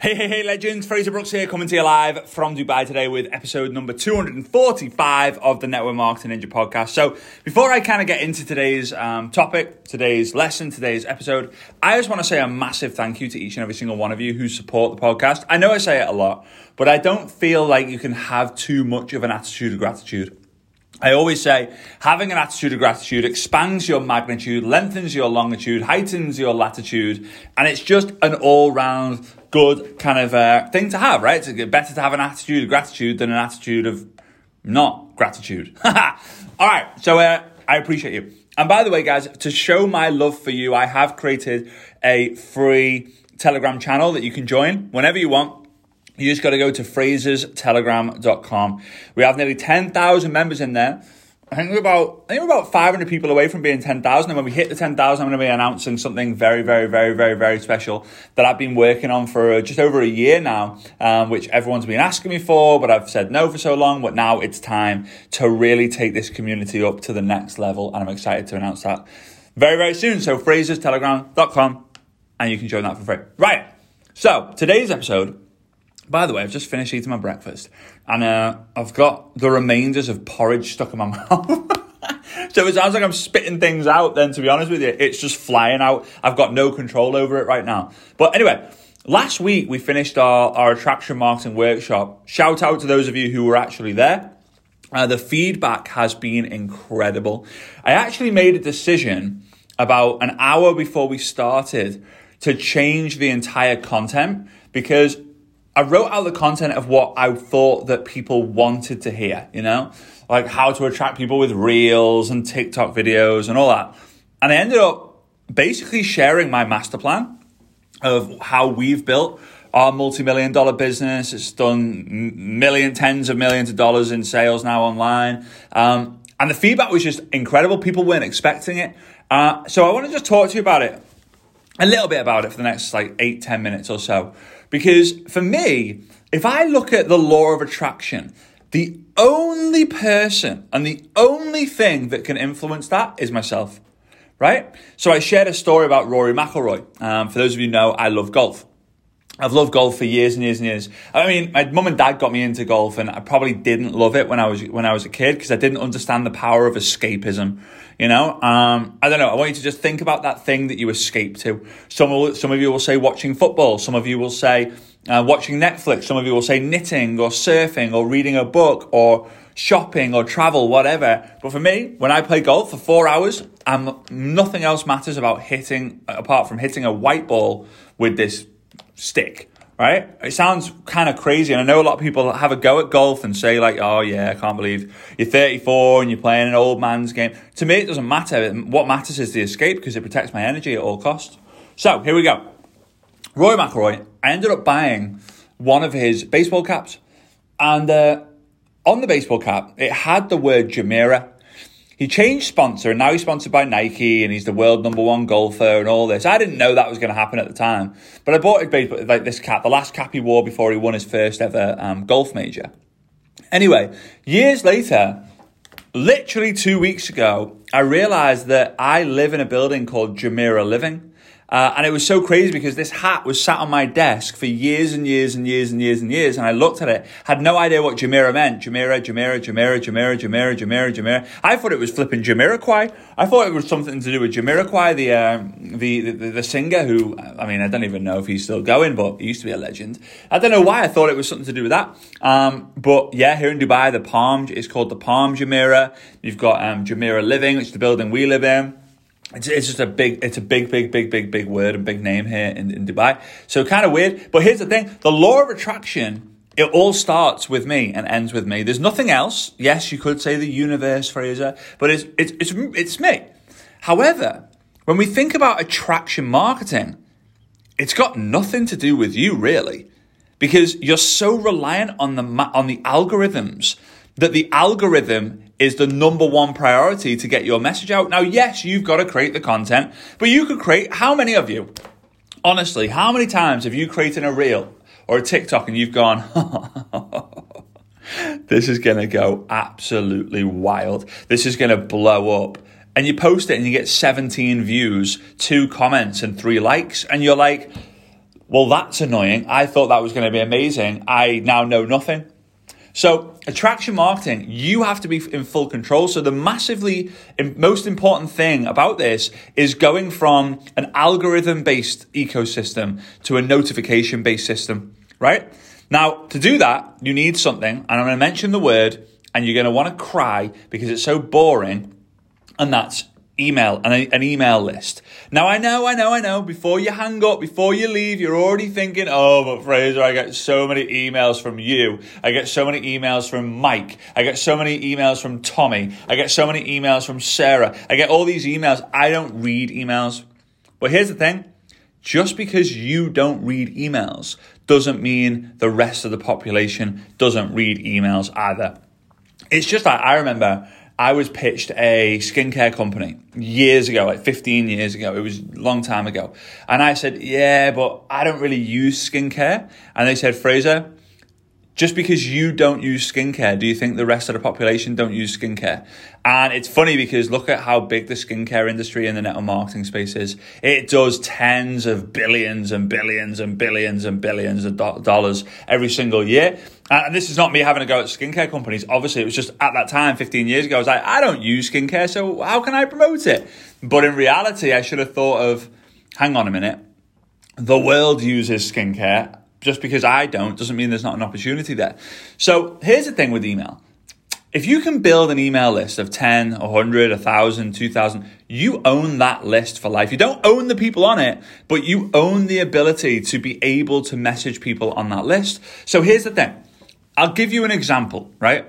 Hey, hey, hey, legends. Fraser Brooks here, coming to you live from Dubai today with episode number 245 of the Network Marketing Ninja podcast. So, before I kind of get into today's um, topic, today's lesson, today's episode, I just want to say a massive thank you to each and every single one of you who support the podcast. I know I say it a lot, but I don't feel like you can have too much of an attitude of gratitude. I always say having an attitude of gratitude expands your magnitude, lengthens your longitude, heightens your latitude, and it's just an all round good kind of uh, thing to have, right? It's better to have an attitude of gratitude than an attitude of not gratitude. all right, so uh, I appreciate you. And by the way, guys, to show my love for you, I have created a free Telegram channel that you can join whenever you want. You just got to go to fraserstelegram.com. We have nearly 10,000 members in there. I think we're about I think we're about 500 people away from being 10,000 and when we hit the 10,000 I'm going to be announcing something very very very very very special that I've been working on for just over a year now um, which everyone's been asking me for but I've said no for so long but now it's time to really take this community up to the next level and I'm excited to announce that very very soon. So fraserstelegram.com and you can join that for free. Right so today's episode by the way, I've just finished eating my breakfast and uh, I've got the remainders of porridge stuck in my mouth. so it sounds like I'm spitting things out then, to be honest with you. It's just flying out. I've got no control over it right now. But anyway, last week we finished our, our attraction marketing workshop. Shout out to those of you who were actually there. Uh, the feedback has been incredible. I actually made a decision about an hour before we started to change the entire content because I wrote out the content of what I thought that people wanted to hear, you know, like how to attract people with reels and TikTok videos and all that. And I ended up basically sharing my master plan of how we've built our multi-million dollar business. It's done million, tens of millions of dollars in sales now online. Um, and the feedback was just incredible. People weren't expecting it. Uh, so I want to just talk to you about it, a little bit about it for the next like eight, ten minutes or so. Because for me, if I look at the law of attraction, the only person and the only thing that can influence that is myself, right? So I shared a story about Rory McIlroy. Um, for those of you know, I love golf. I've loved golf for years and years and years. I mean, my mum and dad got me into golf, and I probably didn't love it when I was when I was a kid because I didn't understand the power of escapism. You know, um, I don't know. I want you to just think about that thing that you escape to. Some will, some of you will say watching football. Some of you will say uh, watching Netflix. Some of you will say knitting or surfing or reading a book or shopping or travel, whatever. But for me, when I play golf for four hours, um, nothing else matters about hitting apart from hitting a white ball with this stick, right? It sounds kind of crazy, and I know a lot of people have a go at golf and say like, "Oh yeah, I can't believe you're 34 and you're playing an old man's game." To me, it doesn't matter. What matters is the escape because it protects my energy at all costs. So here we go. Roy McIlroy. I ended up buying one of his baseball caps, and uh, on the baseball cap, it had the word Jumeirah he changed sponsor and now he's sponsored by Nike and he's the world number one golfer and all this. I didn't know that was going to happen at the time, but I bought baseball like this cap, the last cap he wore before he won his first ever um, golf major. Anyway, years later, literally two weeks ago, I realized that I live in a building called Jumeirah Living. Uh, and it was so crazy because this hat was sat on my desk for years and years and years and years and years. And I looked at it, had no idea what Jumeirah meant. Jumeirah, Jumeirah, Jumeirah, Jumeirah, Jumeirah, Jumeirah, Jumeirah. I thought it was flipping Jamiroquai. I thought it was something to do with Jamiroquai, the, um, the, the, the singer who, I mean, I don't even know if he's still going, but he used to be a legend. I don't know why I thought it was something to do with that. Um, but yeah, here in Dubai, the Palm is called the Palm Jumeirah. You've got um, Jumeirah Living, which is the building we live in. It's, it's just a big, it's a big, big, big, big, big word and big name here in, in Dubai. So kind of weird. But here's the thing the law of attraction, it all starts with me and ends with me. There's nothing else. Yes, you could say the universe, Fraser, but it's, it's, it's, it's me. However, when we think about attraction marketing, it's got nothing to do with you really because you're so reliant on the, on the algorithms that the algorithm is the number one priority to get your message out. Now, yes, you've got to create the content, but you could create how many of you? Honestly, how many times have you created a reel or a TikTok and you've gone, this is going to go absolutely wild. This is going to blow up. And you post it and you get 17 views, two comments, and three likes. And you're like, well, that's annoying. I thought that was going to be amazing. I now know nothing. So, attraction marketing, you have to be in full control. So, the massively most important thing about this is going from an algorithm based ecosystem to a notification based system, right? Now, to do that, you need something, and I'm going to mention the word, and you're going to want to cry because it's so boring, and that's email and an email list. Now I know, I know, I know. Before you hang up, before you leave, you're already thinking, "Oh, but Fraser, I get so many emails from you. I get so many emails from Mike. I get so many emails from Tommy. I get so many emails from Sarah. I get all these emails. I don't read emails." But here's the thing. Just because you don't read emails doesn't mean the rest of the population doesn't read emails either. It's just that I remember I was pitched a skincare company years ago, like 15 years ago. It was a long time ago. And I said, yeah, but I don't really use skincare. And they said, Fraser, just because you don't use skincare, do you think the rest of the population don't use skincare? And it's funny because look at how big the skincare industry in the network marketing space is. It does tens of billions and billions and billions and billions of do- dollars every single year. And this is not me having a go at skincare companies. Obviously, it was just at that time, 15 years ago, I was like, I don't use skincare, so how can I promote it? But in reality, I should have thought of, hang on a minute, the world uses skincare just because I don't doesn't mean there's not an opportunity there. So here's the thing with email. If you can build an email list of 10, 100, 1,000, 2,000, you own that list for life. You don't own the people on it, but you own the ability to be able to message people on that list. So here's the thing. I'll give you an example, right?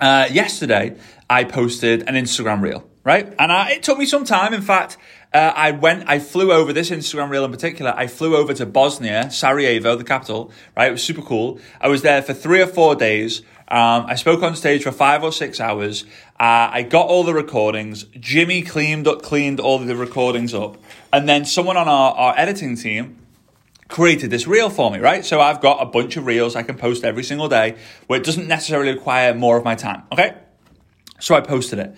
Uh, yesterday, I posted an Instagram reel, right? And I, it took me some time. In fact, uh, I went, I flew over this Instagram reel in particular. I flew over to Bosnia, Sarajevo, the capital, right? It was super cool. I was there for three or four days. Um, I spoke on stage for five or six hours. Uh, I got all the recordings. Jimmy cleaned up, cleaned all the recordings up. And then someone on our, our editing team created this reel for me, right? So I've got a bunch of reels I can post every single day where it doesn't necessarily require more of my time. Okay. So I posted it.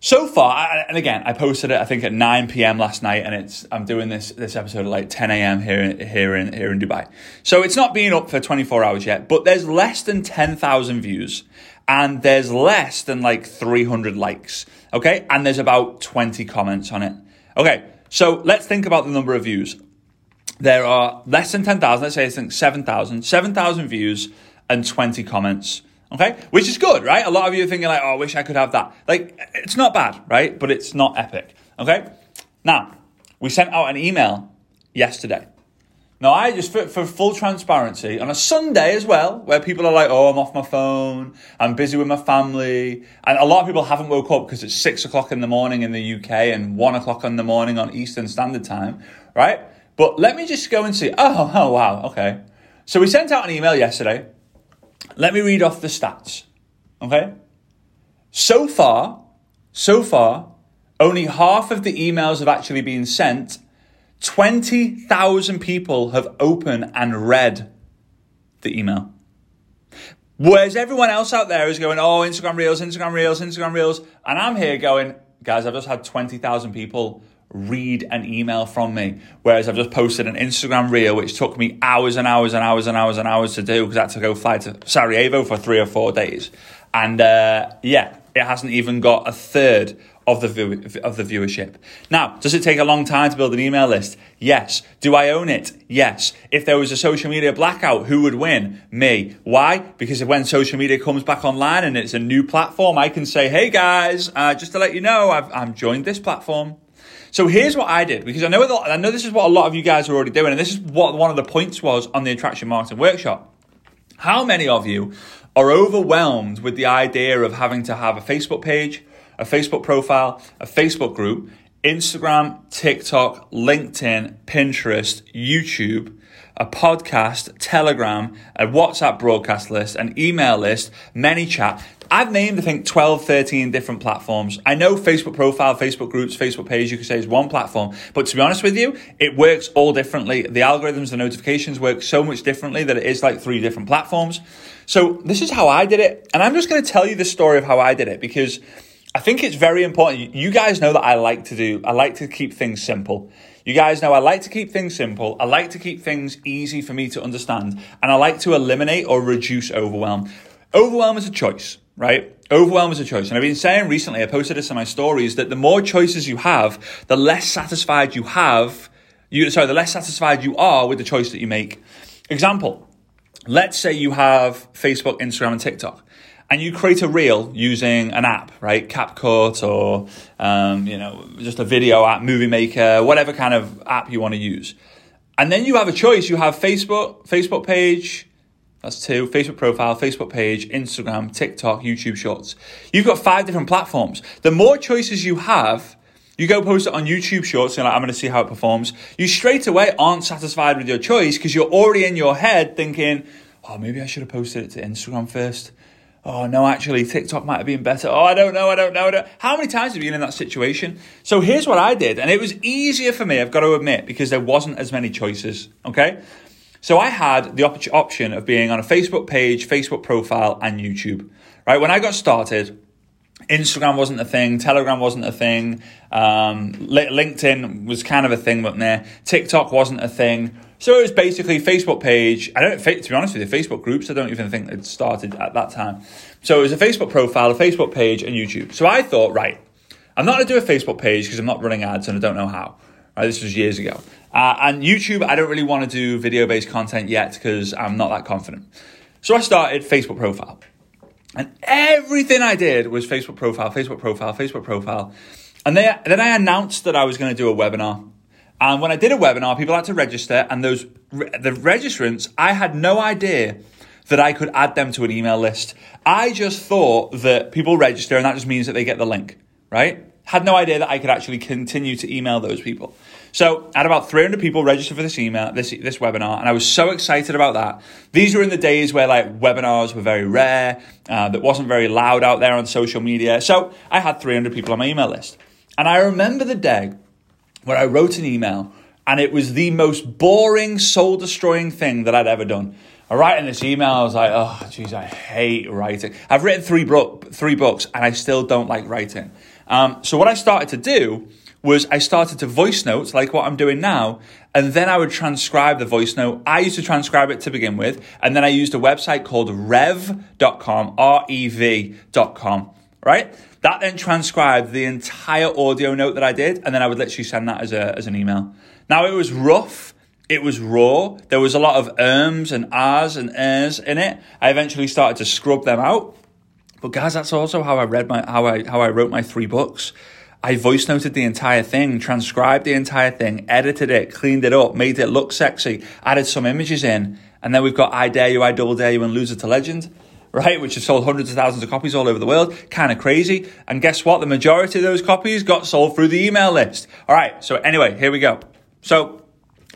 So far, and again, I posted it I think at 9 p.m. last night, and it's I'm doing this this episode at like 10 a.m. here here in here in Dubai. So it's not been up for 24 hours yet, but there's less than 10,000 views, and there's less than like 300 likes. Okay, and there's about 20 comments on it. Okay, so let's think about the number of views. There are less than 10,000. Let's say I think 7,000, 7,000 views and 20 comments. Okay, which is good, right? A lot of you are thinking like, "Oh, I wish I could have that." Like, it's not bad, right? But it's not epic. Okay. Now, we sent out an email yesterday. Now, I just for, for full transparency on a Sunday as well, where people are like, "Oh, I'm off my phone. I'm busy with my family," and a lot of people haven't woke up because it's six o'clock in the morning in the UK and one o'clock in the morning on Eastern Standard Time, right? But let me just go and see. Oh, oh, wow, okay. So we sent out an email yesterday let me read off the stats. Okay? So far, so far, only half of the emails have actually been sent. 20,000 people have opened and read the email. Whereas everyone else out there is going, oh, Instagram Reels, Instagram Reels, Instagram Reels. And I'm here going, guys, I've just had 20,000 people read an email from me. Whereas I've just posted an Instagram reel, which took me hours and hours and hours and hours and hours to do because I had to go fly to Sarajevo for three or four days. And uh, yeah, it hasn't even got a third of the view, of the viewership. Now, does it take a long time to build an email list? Yes. Do I own it? Yes. If there was a social media blackout, who would win? Me. Why? Because when social media comes back online and it's a new platform, I can say, "Hey guys, uh, just to let you know, I've I'm joined this platform." So here's what I did because I know I know this is what a lot of you guys are already doing, and this is what one of the points was on the attraction marketing workshop. How many of you are overwhelmed with the idea of having to have a Facebook page, a Facebook profile, a Facebook group, Instagram, TikTok, LinkedIn, Pinterest, YouTube, a podcast, Telegram, a WhatsApp broadcast list, an email list, ManyChat. I've named, I think, 12, 13 different platforms. I know Facebook profile, Facebook groups, Facebook page, you could say is one platform. But to be honest with you, it works all differently. The algorithms, the notifications work so much differently that it is like three different platforms. So this is how I did it. And I'm just going to tell you the story of how I did it because I think it's very important. You guys know that I like to do, I like to keep things simple. You guys know I like to keep things simple. I like to keep things easy for me to understand. And I like to eliminate or reduce overwhelm. Overwhelm is a choice, right? Overwhelm is a choice. And I've been saying recently, I posted this in my stories, that the more choices you have, the less satisfied you have, you, sorry, the less satisfied you are with the choice that you make. Example, let's say you have Facebook, Instagram, and TikTok and you create a reel using an app, right? CapCut or, um, you know, just a video app, Movie Maker, whatever kind of app you want to use. And then you have a choice. You have Facebook, Facebook page, that's two, Facebook profile, Facebook page, Instagram, TikTok, YouTube Shorts. You've got five different platforms. The more choices you have, you go post it on YouTube Shorts, and like, I'm going to see how it performs. You straight away aren't satisfied with your choice because you're already in your head thinking, oh, maybe I should have posted it to Instagram first oh no, actually TikTok might have been better. Oh, I don't know, I don't know. I don't. How many times have you been in that situation? So here's what I did, and it was easier for me, I've got to admit, because there wasn't as many choices. Okay. So I had the op- option of being on a Facebook page, Facebook profile, and YouTube. Right. When I got started, Instagram wasn't a thing, Telegram wasn't a thing, um, LinkedIn was kind of a thing, but there, TikTok wasn't a thing. So it was basically Facebook page. I don't, to be honest with you, Facebook groups. I don't even think it started at that time. So it was a Facebook profile, a Facebook page, and YouTube. So I thought, right, I'm not going to do a Facebook page because I'm not running ads and I don't know how. Right, this was years ago. Uh, and YouTube, I don't really want to do video based content yet because I'm not that confident. So I started Facebook profile. And everything I did was Facebook profile, Facebook profile, Facebook profile. And then, then I announced that I was going to do a webinar. And when I did a webinar, people had to register, and those the registrants, I had no idea that I could add them to an email list. I just thought that people register, and that just means that they get the link, right? Had no idea that I could actually continue to email those people. So I had about 300 people register for this email, this this webinar, and I was so excited about that. These were in the days where like webinars were very rare, uh, that wasn't very loud out there on social media. So I had 300 people on my email list, and I remember the day where I wrote an email and it was the most boring, soul destroying thing that I'd ever done. I write in this email, I was like, oh, jeez, I hate writing. I've written three, bro- three books and I still don't like writing. Um, so, what I started to do was I started to voice notes like what I'm doing now, and then I would transcribe the voice note. I used to transcribe it to begin with, and then I used a website called rev.com, R E V.com, right? That then transcribed the entire audio note that I did, and then I would literally send that as, a, as an email. Now, it was rough. It was raw. There was a lot of ums and ahs and ers in it. I eventually started to scrub them out. But guys, that's also how I read my how I how I wrote my three books. I voice noted the entire thing, transcribed the entire thing, edited it, cleaned it up, made it look sexy, added some images in, and then we've got I Dare You, I Double Dare You, and Loser to Legend right, which have sold hundreds of thousands of copies all over the world. Kind of crazy. And guess what? The majority of those copies got sold through the email list. All right, so anyway, here we go. So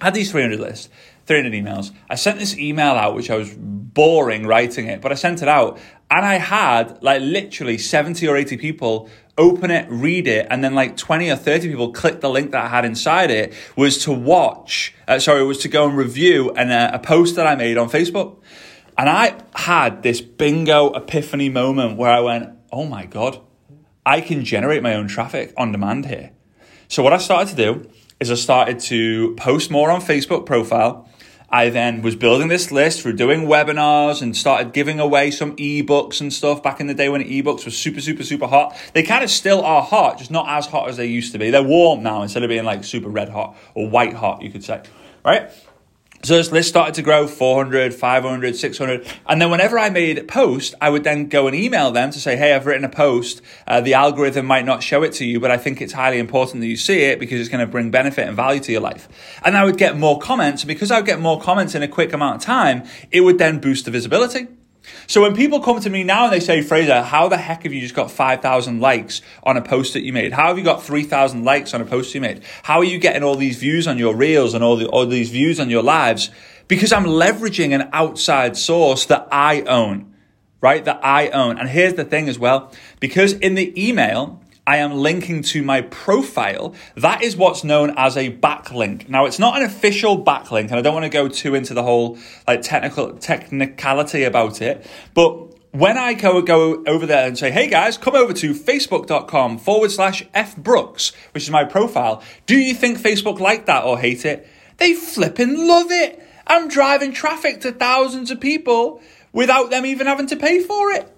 I had these 300 lists. 300 emails. I sent this email out, which I was boring writing it, but I sent it out and I had like literally 70 or 80 people open it, read it, and then like 20 or 30 people click the link that I had inside it was to watch, uh, sorry, was to go and review an, uh, a post that I made on Facebook. And I had this bingo epiphany moment where I went, oh my God, I can generate my own traffic on demand here. So what I started to do is I started to post more on Facebook profile. I then was building this list through doing webinars and started giving away some ebooks and stuff back in the day when ebooks were super, super, super hot. They kind of still are hot, just not as hot as they used to be. They're warm now instead of being like super red hot or white hot, you could say, right? So this list started to grow 400, 500, 600. And then whenever I made a post, I would then go and email them to say, Hey, I've written a post. Uh, the algorithm might not show it to you, but I think it's highly important that you see it because it's going to bring benefit and value to your life. And I would get more comments. Because I would get more comments in a quick amount of time, it would then boost the visibility. So when people come to me now and they say, Fraser, how the heck have you just got 5,000 likes on a post that you made? How have you got 3,000 likes on a post you made? How are you getting all these views on your reels and all, the, all these views on your lives? Because I'm leveraging an outside source that I own, right? That I own. And here's the thing as well, because in the email, I am linking to my profile. That is what's known as a backlink. Now, it's not an official backlink, and I don't want to go too into the whole like technical technicality about it. But when I go, go over there and say, hey guys, come over to facebook.com forward slash F Brooks, which is my profile, do you think Facebook like that or hate it? They flipping love it. I'm driving traffic to thousands of people without them even having to pay for it.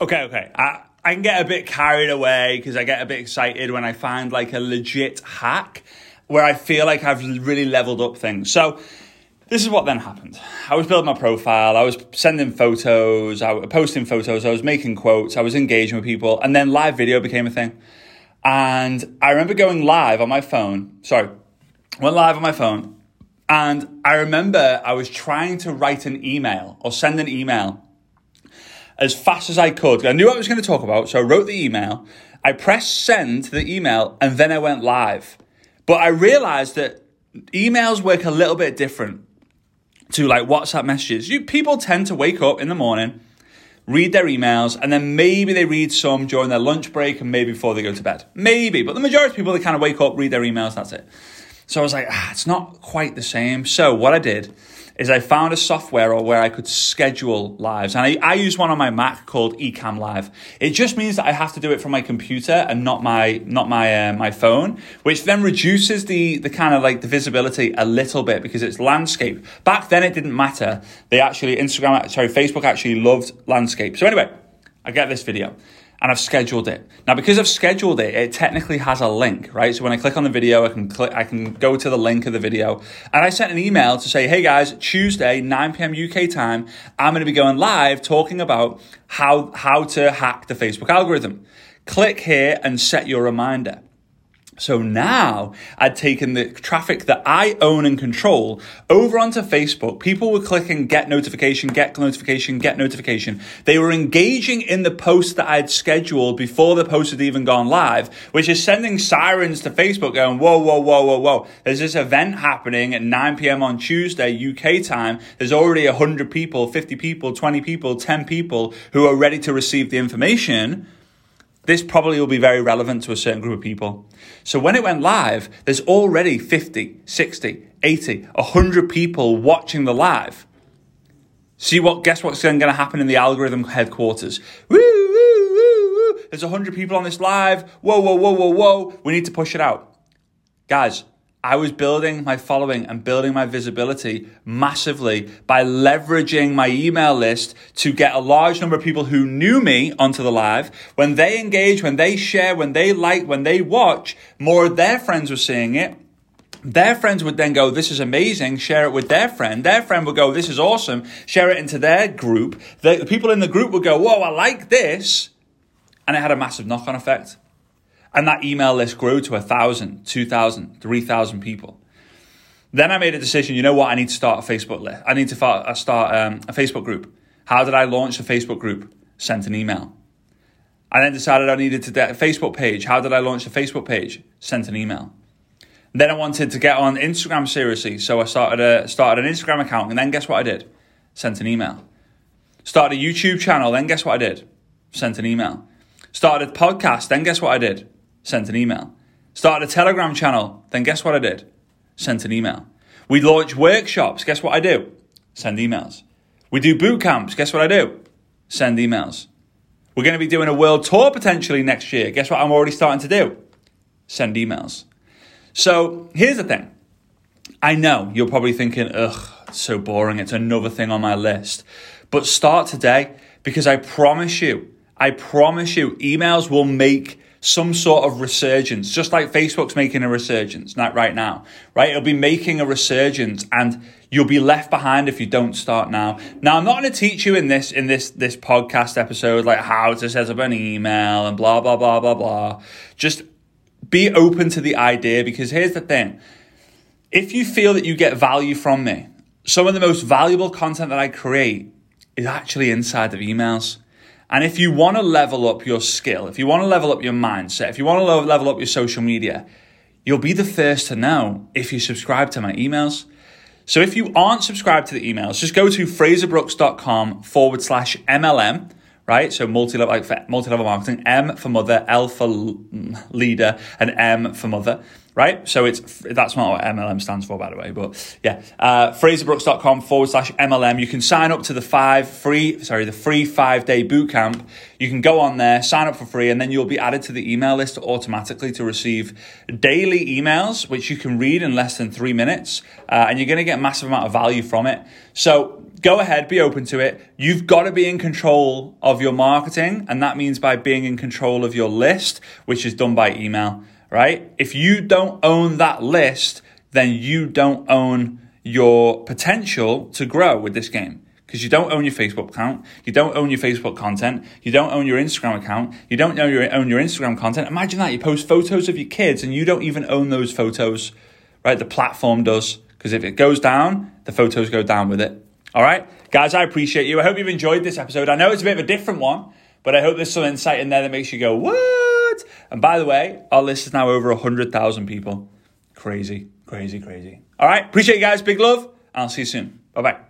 Okay, okay. I, I can get a bit carried away because I get a bit excited when I find like a legit hack where I feel like I've really leveled up things. So, this is what then happened. I was building my profile, I was sending photos, I was posting photos, I was making quotes, I was engaging with people, and then live video became a thing. And I remember going live on my phone, sorry, went live on my phone, and I remember I was trying to write an email or send an email as fast as I could. I knew what I was going to talk about, so I wrote the email, I pressed send to the email, and then I went live. But I realized that emails work a little bit different to like WhatsApp messages. You people tend to wake up in the morning, read their emails, and then maybe they read some during their lunch break and maybe before they go to bed. Maybe, but the majority of people they kind of wake up, read their emails, that's it. So I was like, ah, it's not quite the same. So what I did is I found a software or where I could schedule lives. And I, I use one on my Mac called Ecamm Live. It just means that I have to do it from my computer and not my, not my, uh, my phone, which then reduces the, the kind of like the visibility a little bit because it's landscape. Back then it didn't matter. They actually, Instagram, sorry, Facebook actually loved landscape. So anyway, I get this video and I've scheduled it. Now, because I've scheduled it, it technically has a link, right? So when I click on the video, I can click, I can go to the link of the video. And I sent an email to say, hey guys, Tuesday, 9 p.m. UK time, I'm going to be going live talking about how, how to hack the Facebook algorithm. Click here and set your reminder. So now I'd taken the traffic that I own and control over onto Facebook. People were clicking get notification, get notification, get notification. They were engaging in the post that I'd scheduled before the post had even gone live, which is sending sirens to Facebook going, whoa, whoa, whoa, whoa, whoa. There's this event happening at 9 p.m. on Tuesday, UK time. There's already 100 people, 50 people, 20 people, 10 people who are ready to receive the information this probably will be very relevant to a certain group of people. So when it went live, there's already 50, 60, 80, 100 people watching the live. See what, guess what's going to happen in the algorithm headquarters? Woo, woo, woo, woo. There's 100 people on this live. Whoa, whoa, whoa, whoa, whoa. We need to push it out. Guys, I was building my following and building my visibility massively by leveraging my email list to get a large number of people who knew me onto the live. When they engage, when they share, when they like, when they watch, more of their friends were seeing it. Their friends would then go, This is amazing, share it with their friend. Their friend would go, This is awesome, share it into their group. The, people in the group would go, Whoa, I like this. And it had a massive knock on effect. And that email list grew to 1,000, 2,000, 3,000 people. Then I made a decision, you know what, I need to start a Facebook list. I need to uh, start um, a Facebook group. How did I launch a Facebook group? Sent an email. I then decided I needed to get a Facebook page. How did I launch a Facebook page? Sent an email. Then I wanted to get on Instagram seriously, so I started a started an Instagram account, and then guess what I did? Sent an email. Started a YouTube channel, then guess what I did? Sent an email. Started a podcast, then guess what I did? Sent an email. Started a Telegram channel. Then guess what I did? Sent an email. We launch workshops. Guess what I do? Send emails. We do boot camps. Guess what I do? Send emails. We're going to be doing a world tour potentially next year. Guess what I'm already starting to do? Send emails. So here's the thing. I know you're probably thinking, ugh, so boring. It's another thing on my list. But start today because I promise you, I promise you, emails will make some sort of resurgence, just like Facebook's making a resurgence not right now, right? It'll be making a resurgence and you'll be left behind if you don't start now. Now, I'm not going to teach you in this, in this, this podcast episode, like how to set up an email and blah, blah, blah, blah, blah. Just be open to the idea because here's the thing. If you feel that you get value from me, some of the most valuable content that I create is actually inside of emails. And if you want to level up your skill, if you want to level up your mindset, if you want to level up your social media, you'll be the first to know if you subscribe to my emails. So if you aren't subscribed to the emails, just go to fraserbrooks.com forward slash MLM, right? So multi-level, like multi-level marketing, M for mother, L for leader, and M for mother right? So it's that's not what MLM stands for, by the way. But yeah, uh, FraserBrooks.com forward slash MLM. You can sign up to the five free, sorry, the free five day boot camp. You can go on there, sign up for free, and then you'll be added to the email list automatically to receive daily emails, which you can read in less than three minutes, uh, and you're going to get a massive amount of value from it. So go ahead, be open to it. You've got to be in control of your marketing, and that means by being in control of your list, which is done by email right? If you don't own that list, then you don't own your potential to grow with this game. Because you don't own your Facebook account, you don't own your Facebook content, you don't own your Instagram account, you don't own your, own your Instagram content. Imagine that you post photos of your kids and you don't even own those photos, right? The platform does. Because if it goes down, the photos go down with it. All right, guys, I appreciate you. I hope you've enjoyed this episode. I know it's a bit of a different one, but I hope there's some insight in there that makes you go, what? And by the way, our list is now over 100,000 people. Crazy, crazy, crazy. All right. Appreciate you guys. Big love. I'll see you soon. Bye bye.